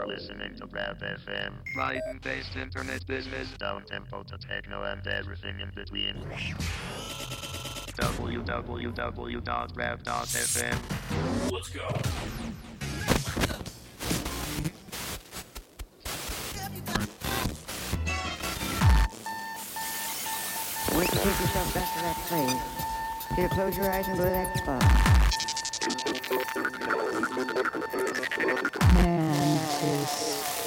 You're listening to Brap FM. Brighton-based internet business. Down tempo to techno and everything in between. www.rap.fm. Let's go. Once you take yourself back to that place, you close your eyes and go to that spot. Mantis.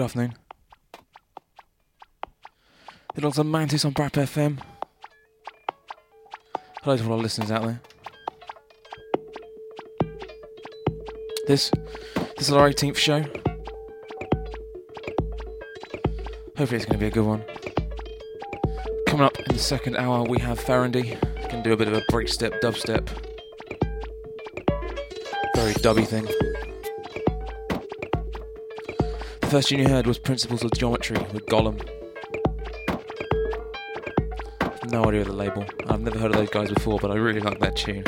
Good afternoon. Some Mantis on Brap FM. Hello to all our listeners out there. This this is our 18th show. Hopefully it's going to be a good one. Coming up in the second hour we have Farandy. Can do a bit of a break step, dubstep. Very dubby thing. The first tune you heard was Principles of Geometry with Gollum. No idea of the label. I've never heard of those guys before, but I really like that tune.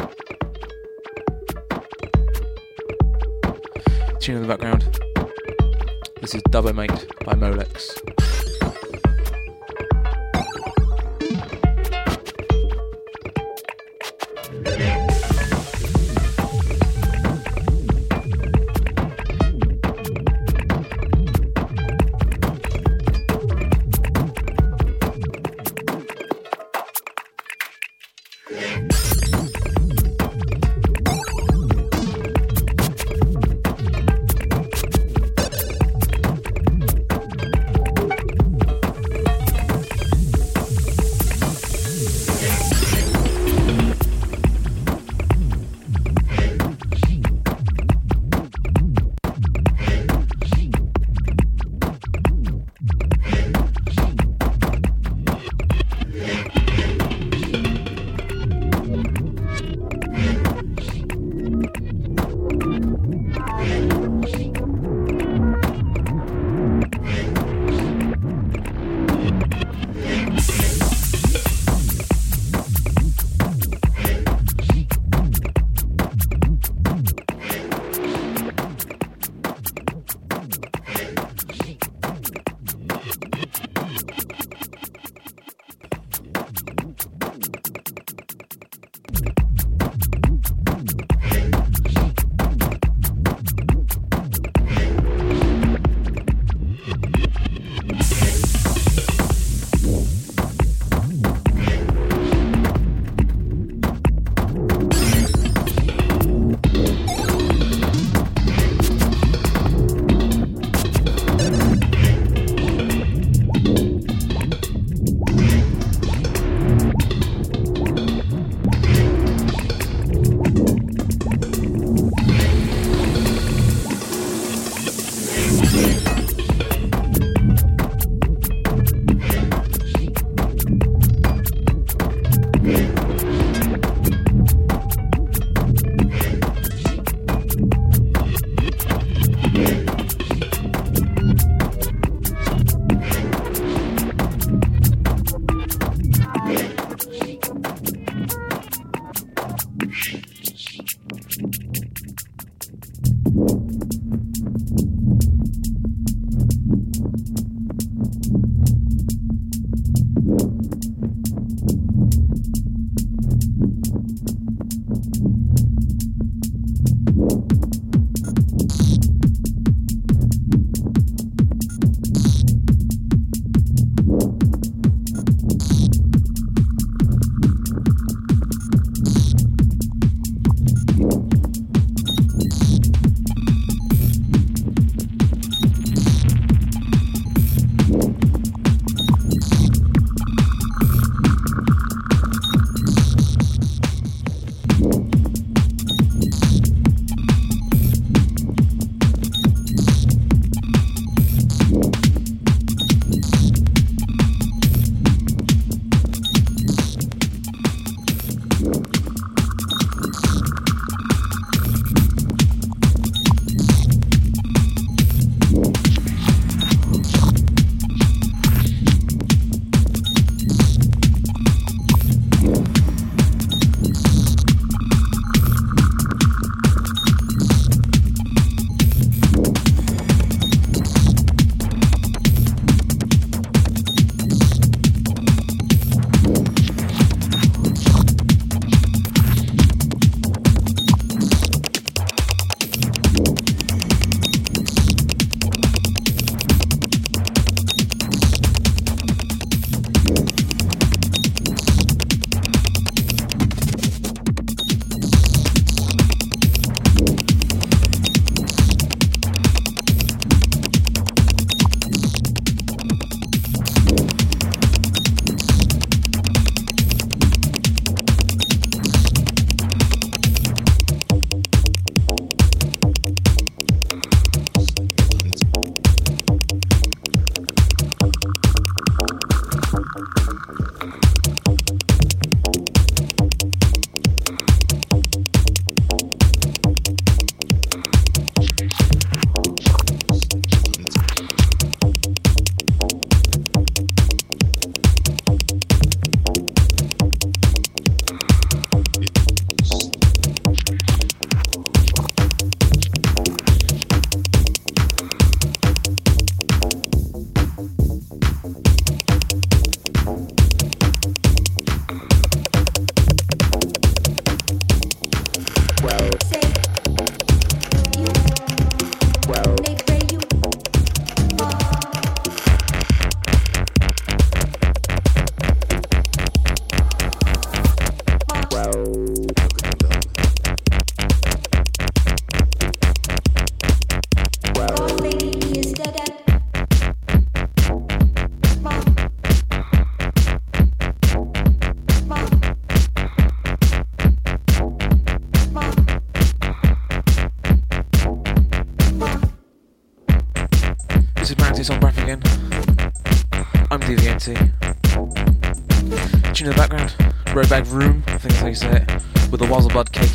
Tune in the background. This is Double Mate by Molex.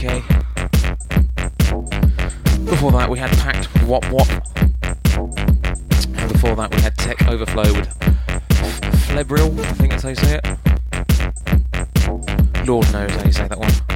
okay. Before that, we had Packed what Wop Wop. And before that, we had Tech Overflow with Flebril, I think that's how you say it. Lord knows how you say that one.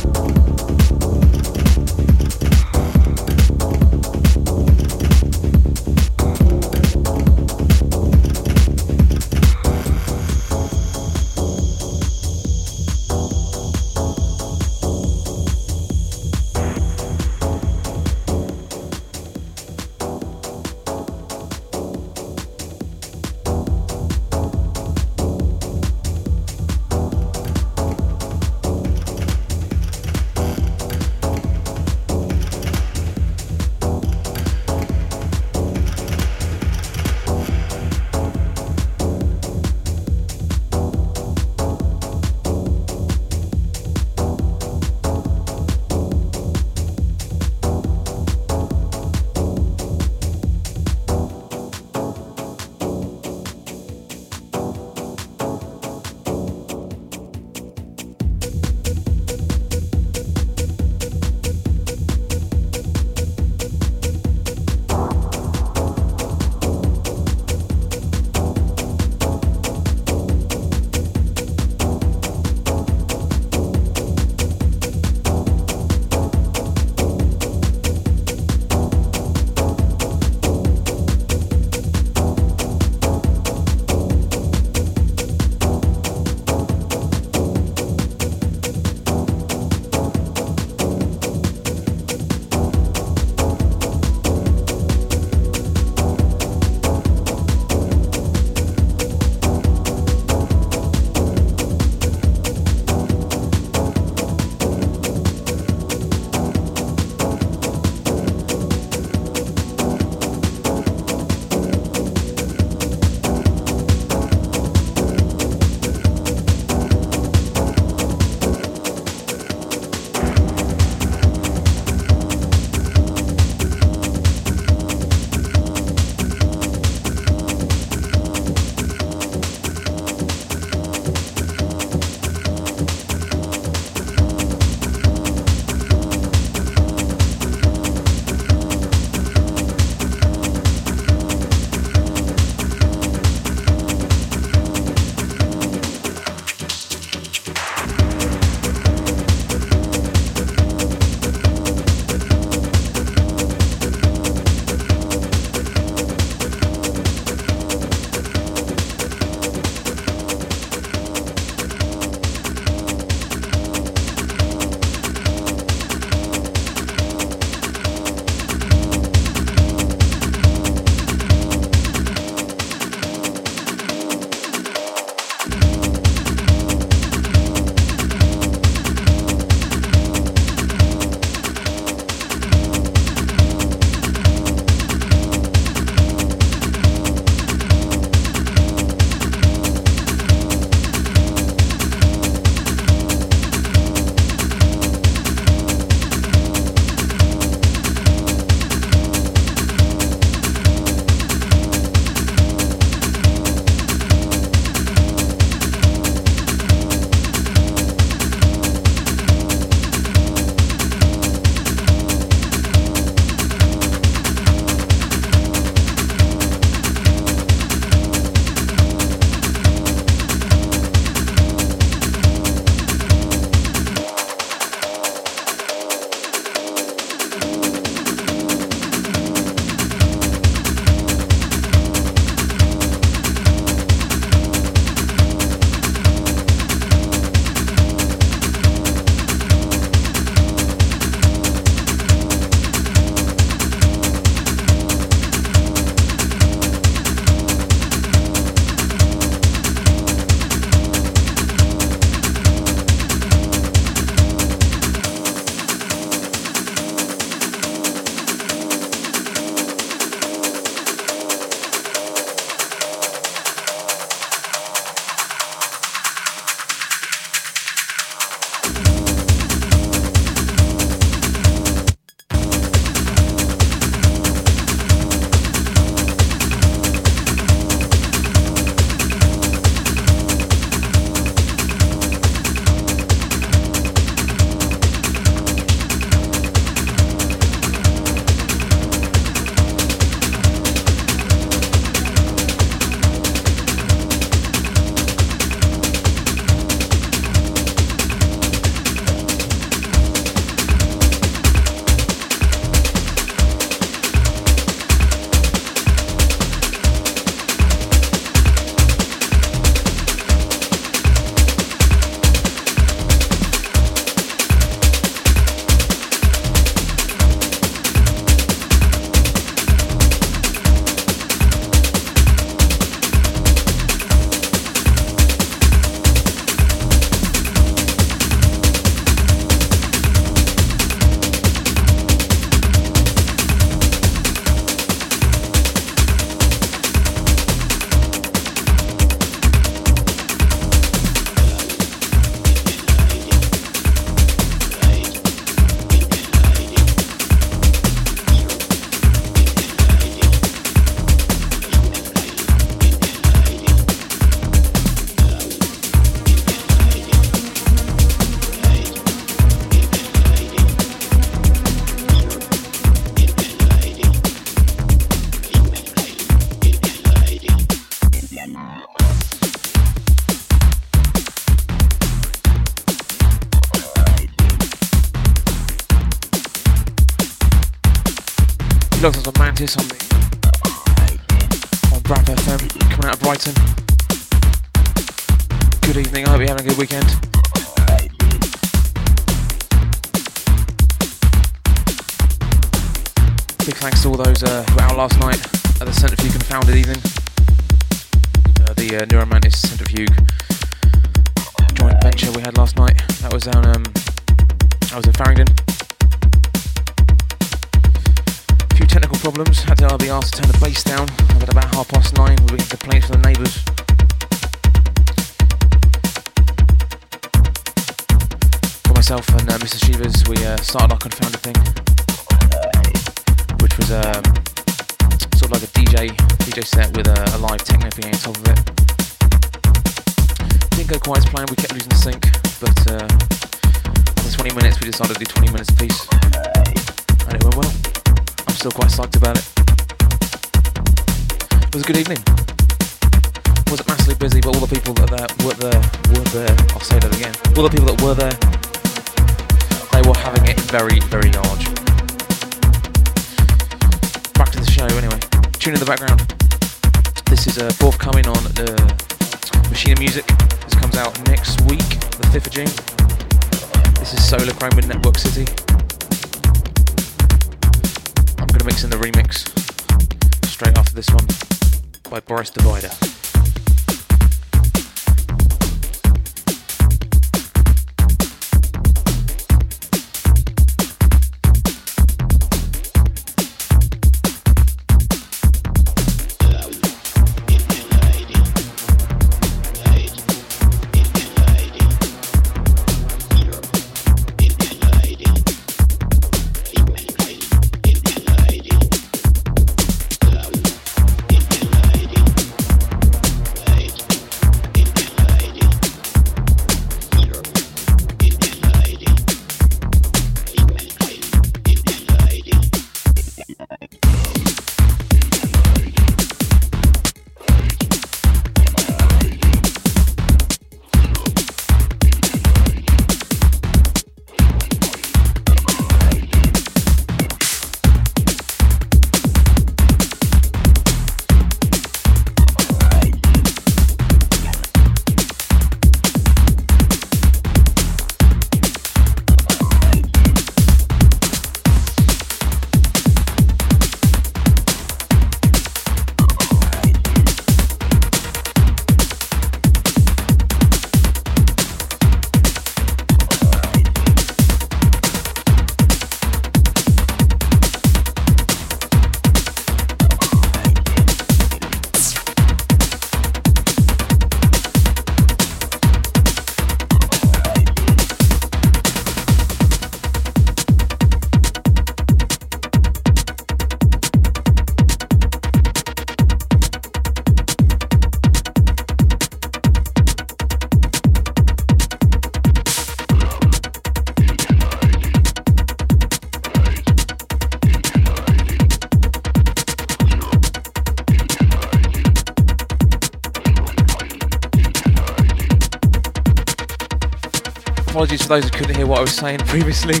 for those who couldn't hear what I was saying previously,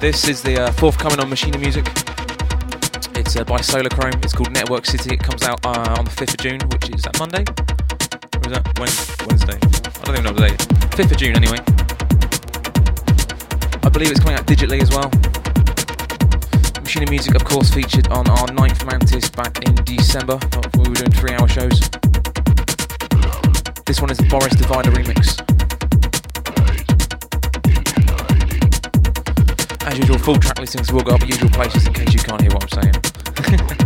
this is the uh, forthcoming on Machine Music. It's uh, by Solar Chrome. It's called Network City. It comes out uh, on the 5th of June, which is that Monday? Or is that Wednesday? I don't even know the date. 5th of June, anyway. I believe it's coming out digitally as well. Machine Music, of course, featured on our 9th Mantis back in December. We were doing three hour shows. This one is the Boris Divider remix. as usual, full track listings will go up at usual places in case you can't hear what I'm saying.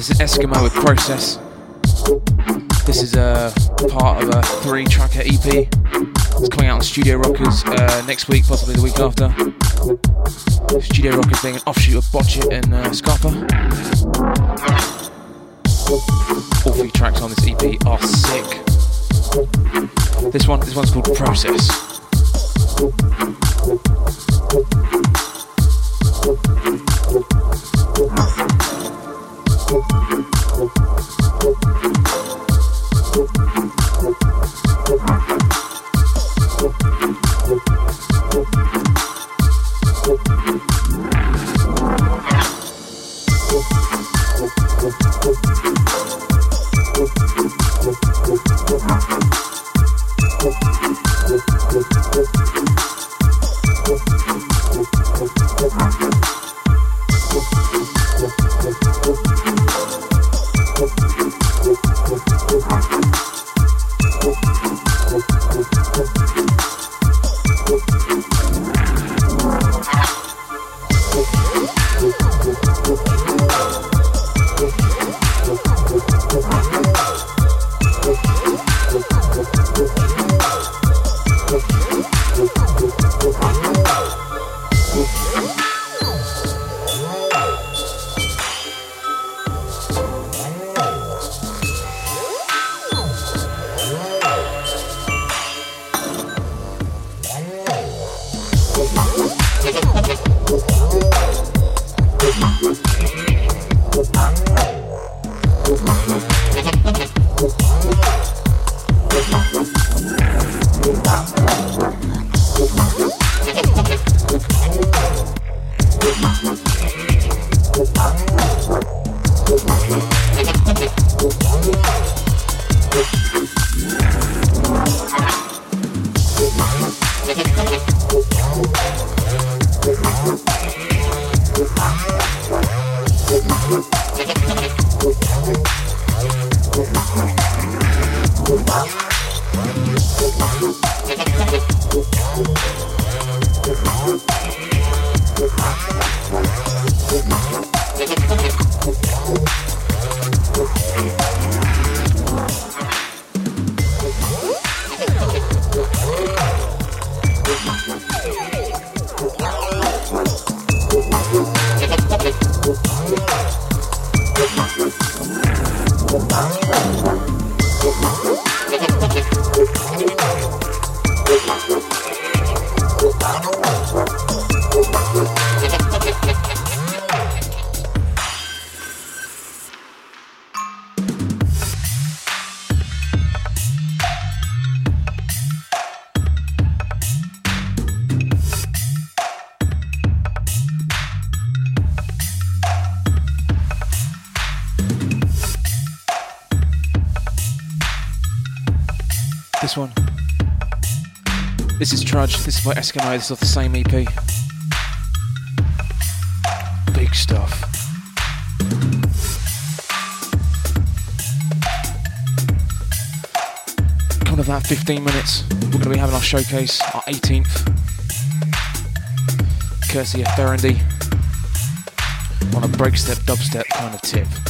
this is Eskimo with Process. This is a part of a three tracker EP. It's coming out on Studio Rockers uh, next week, possibly the week after. Studio Rockers being an offshoot of Botchit and uh, Scarper. All three tracks on this EP are sick. This one, this one's called Process. This is by Eskimo. This is off the same EP. Big stuff. Coming up about 15 minutes, we're going to be having our showcase, our 18th. Courtesy of Ferrandy. On a breakstep dubstep kind of tip.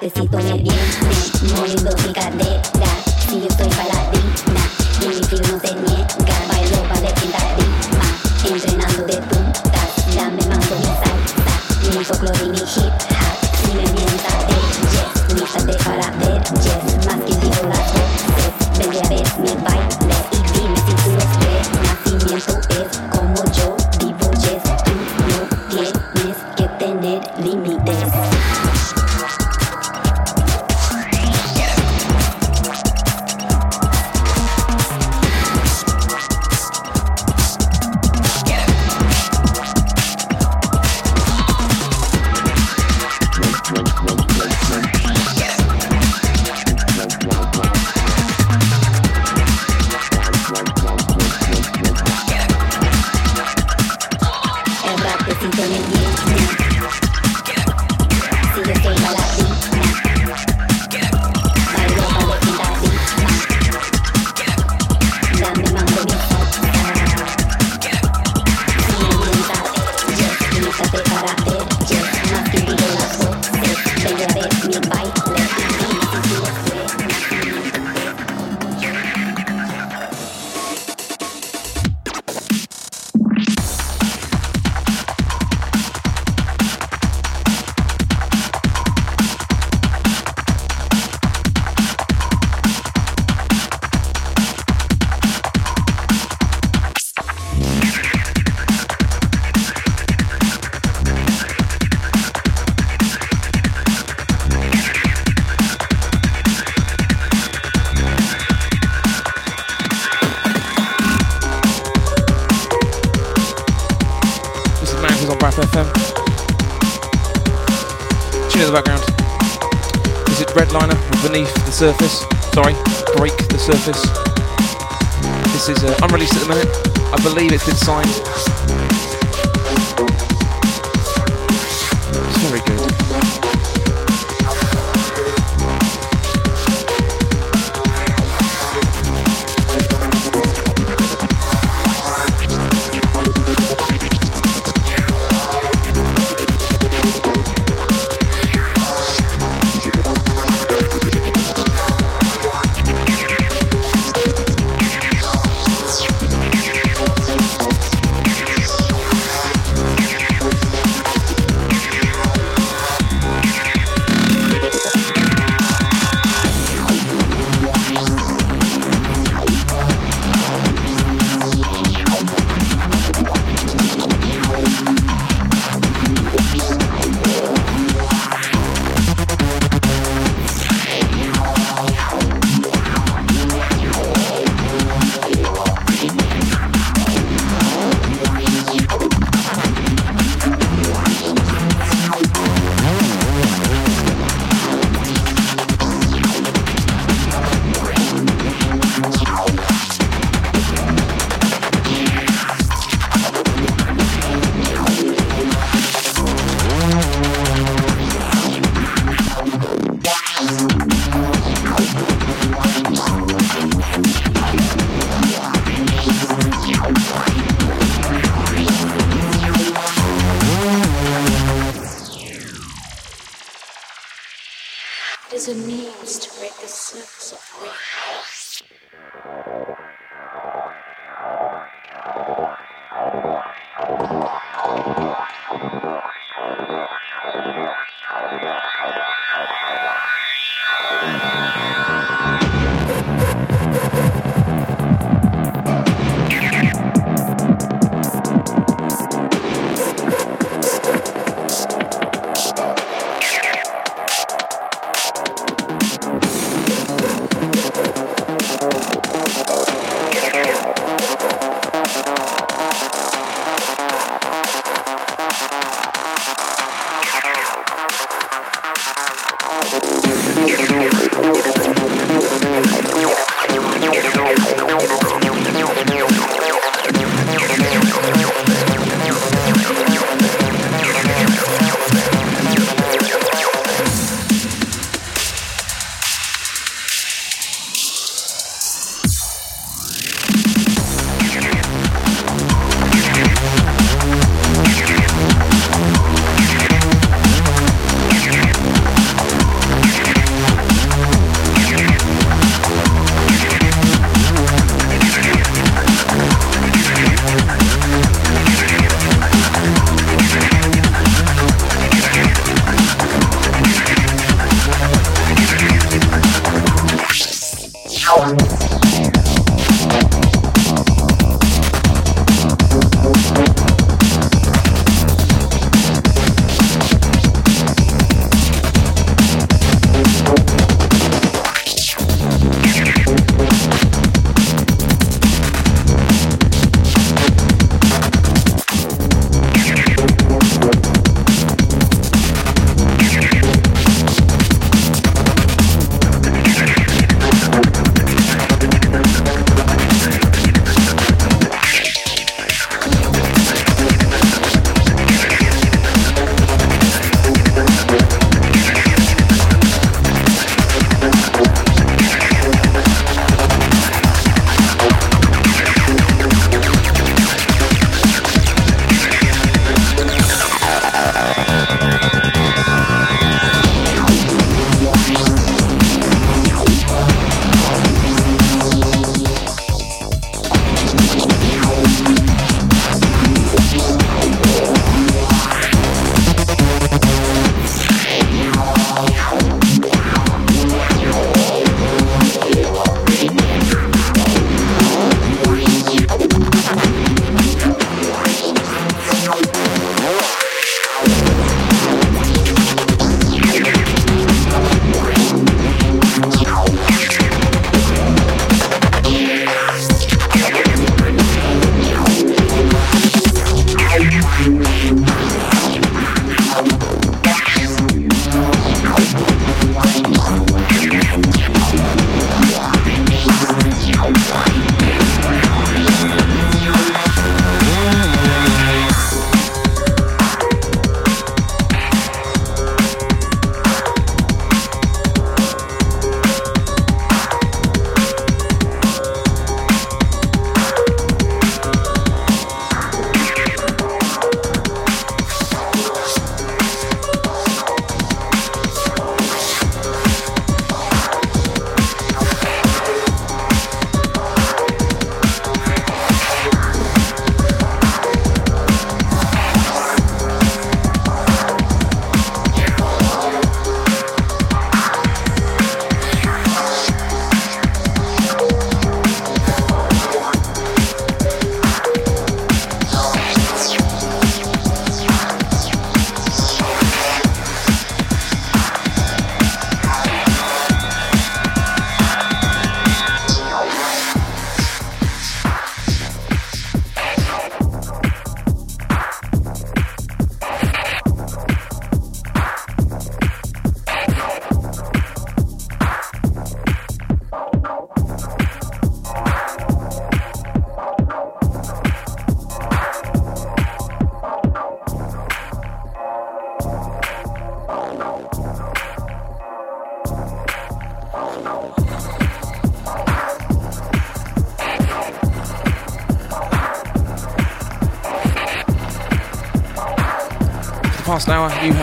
Te siento muy bien, muy doplicante. Signed.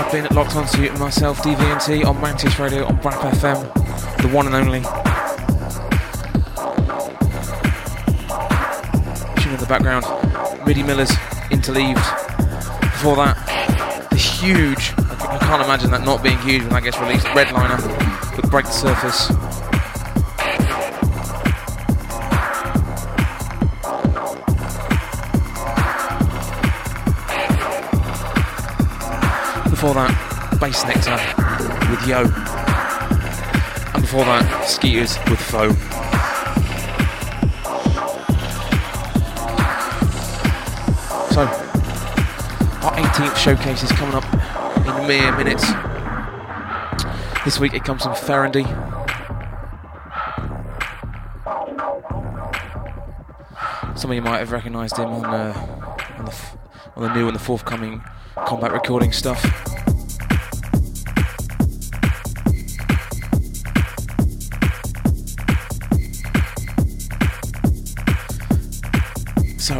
Have been locked onto myself, DVNT, on Mantis Radio on Brap FM, the one and only. Tune in the background, Midi Miller's Interleaved. Before that, the huge, I can't imagine that not being huge when that gets released, Redliner with Break the Surface. Before that, Bassnectar with Yo. And before that, Skeeters with Foe. So, our 18th showcase is coming up in mere minutes. This week it comes from Ferrandy. Some of you might have recognised him on, uh, on, the f- on the new and the forthcoming combat recording stuff.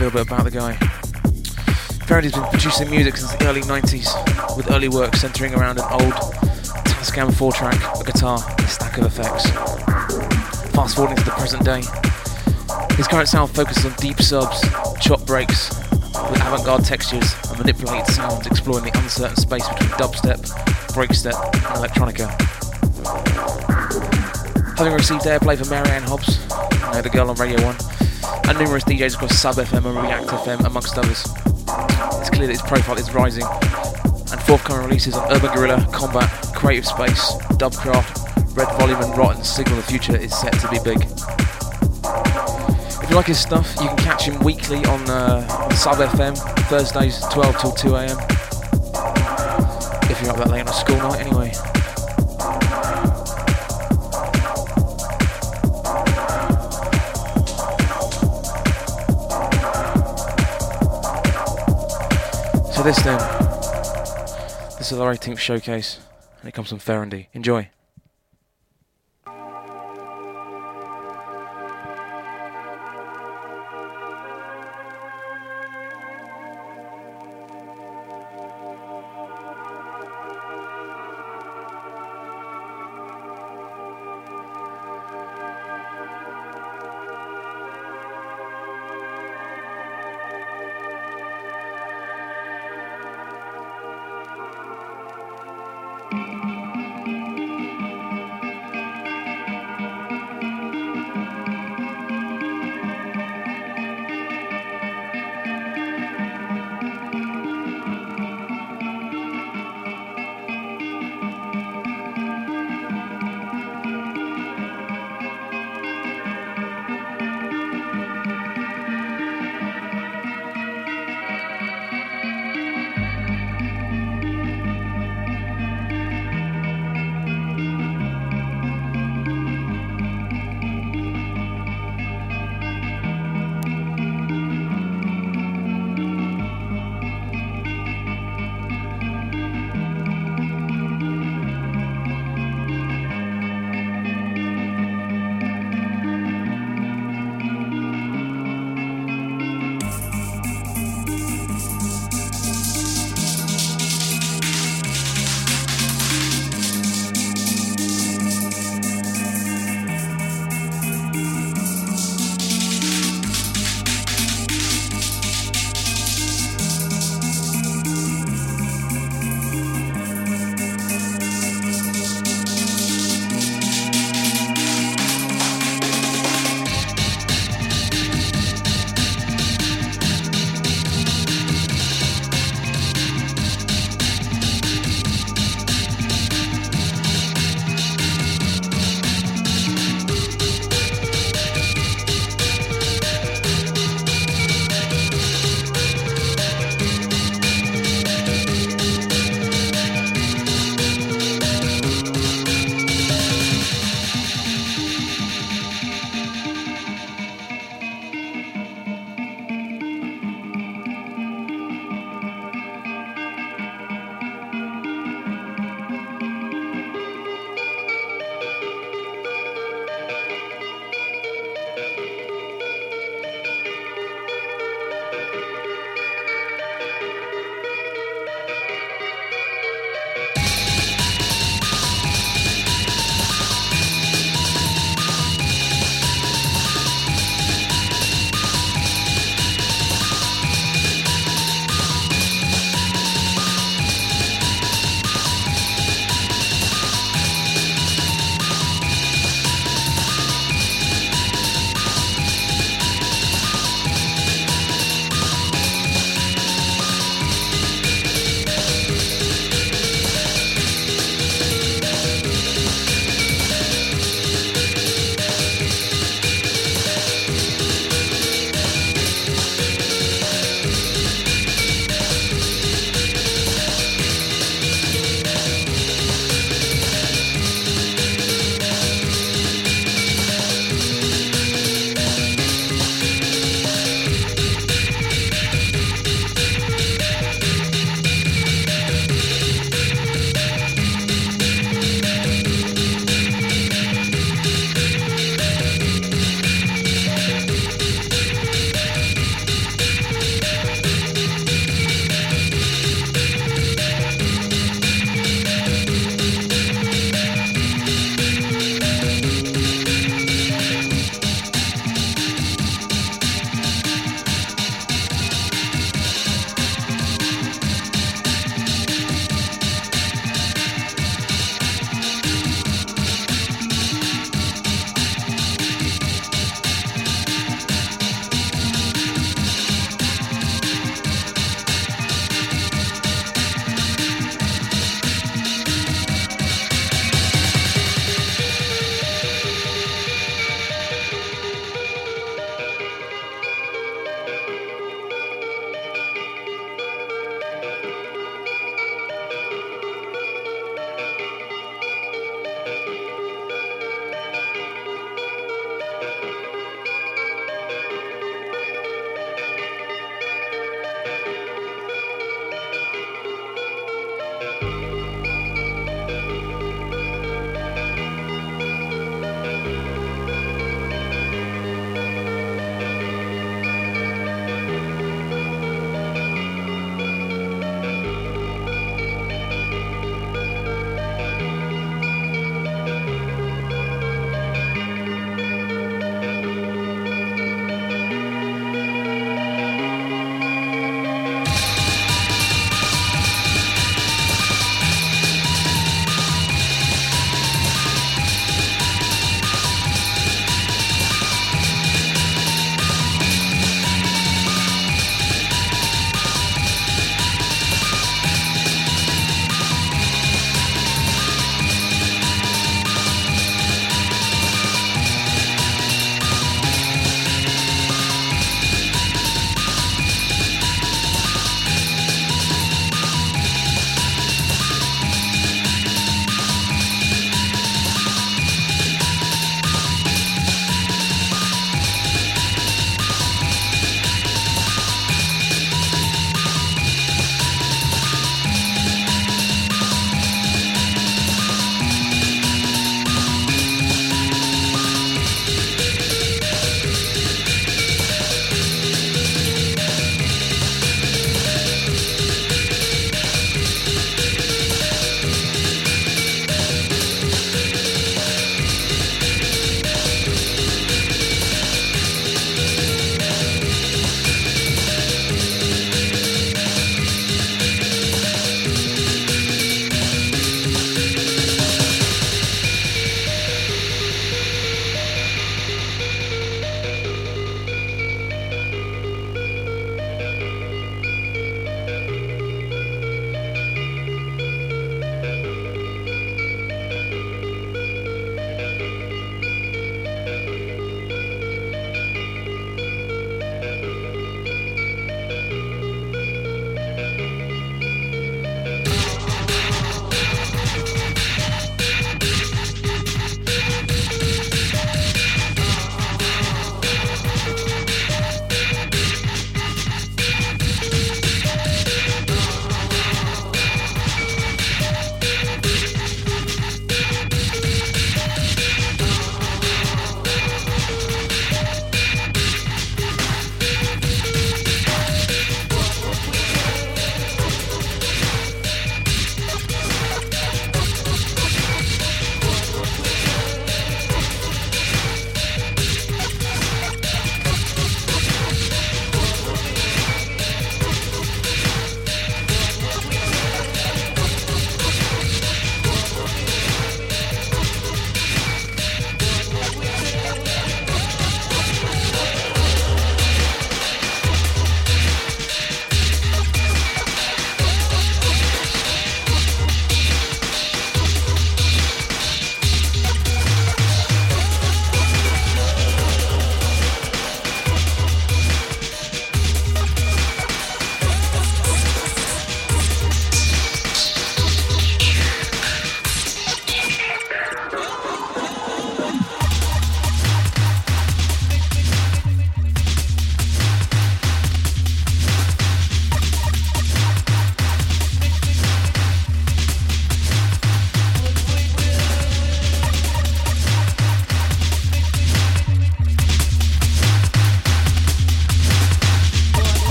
Little bit about the guy. Ferrandy's been producing music since the early 90s, with early work centering around an old Tascam 4-track, a guitar, and a stack of effects. Fast forwarding to the present day, his current sound focuses on deep subs, chop breaks, with avant-garde textures and manipulated sounds exploring the uncertain space between dubstep, breakstep and electronica. Having received airplay for Mary Anne Hobbs, know, the girl on Radio 1, and numerous DJs across Sub FM and React FM amongst others, it's clear that his profile is rising, and forthcoming releases on Urban Guerrilla, Combat, Creative Space, Dubcraft, Red Volume and Rotten signal the future is set to be big. If you like his stuff, you can catch him weekly on, uh, on Sub FM, Thursdays 12 till 2 am. If you're up that late on a school night, anyway. So this then, this is our 18th showcase, and it comes from Ferrandy. Enjoy.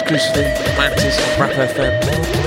Exclusively on Mantis on Brap FM.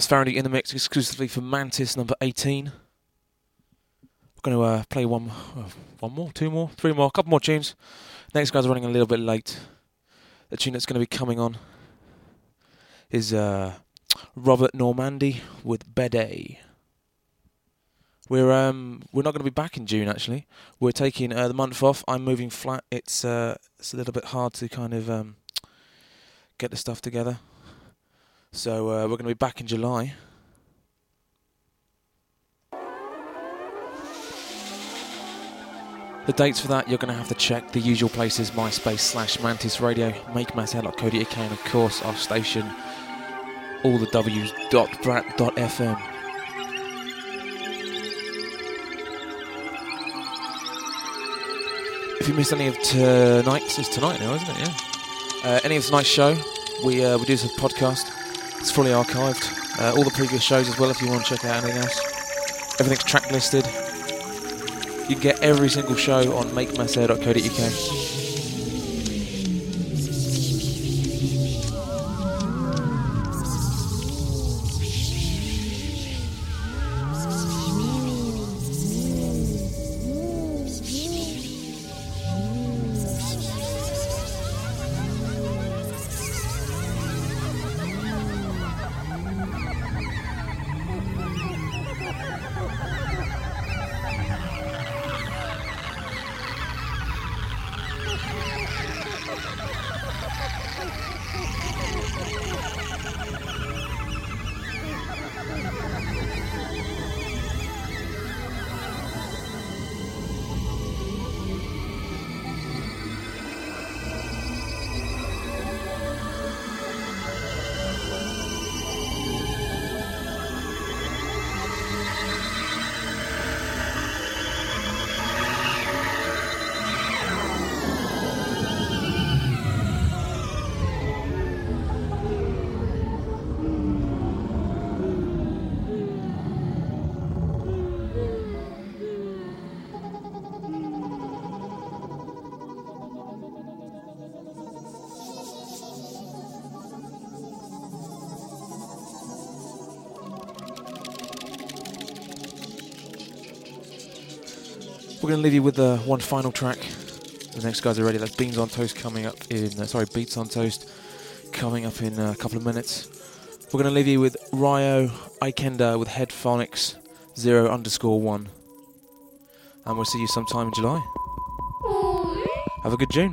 Was Ferrandy in the mix exclusively for Mantis number 18. We're going to uh, play one, uh, one more, two more, three more, a couple more tunes. Next guy's running a little bit late. The tune that's going to be coming on is uh, Robert Normandy with Bede. We're um we're not going to be back in June actually. We're taking uh, the month off. I'm moving flat. It's uh it's a little bit hard to kind of um get the stuff together. So uh, we're going to be back in July. The dates for that you're going to have to check the usual places: MySpace slash Mantis Radio, MakeMassHell.co.uk, and of course our station, all the W's dot brap dot FM. If you missed any of tonight's, it's tonight now, isn't it? Yeah. Uh, any of tonight's show, we uh, we do a podcast. It's fully archived. Uh, all the previous shows as well, if you want to check out anything else. Everything's track listed. You can get every single show on makemasair.co.uk. going to leave you with uh, one final track. The next guys are ready. That's Beans on Toast coming up in. Uh, sorry, Beats on Toast coming up in uh, a couple of minutes. We're going to leave you with Ryo Ikeda with Headphonics zero underscore one, and we'll see you sometime in July. Have a good June.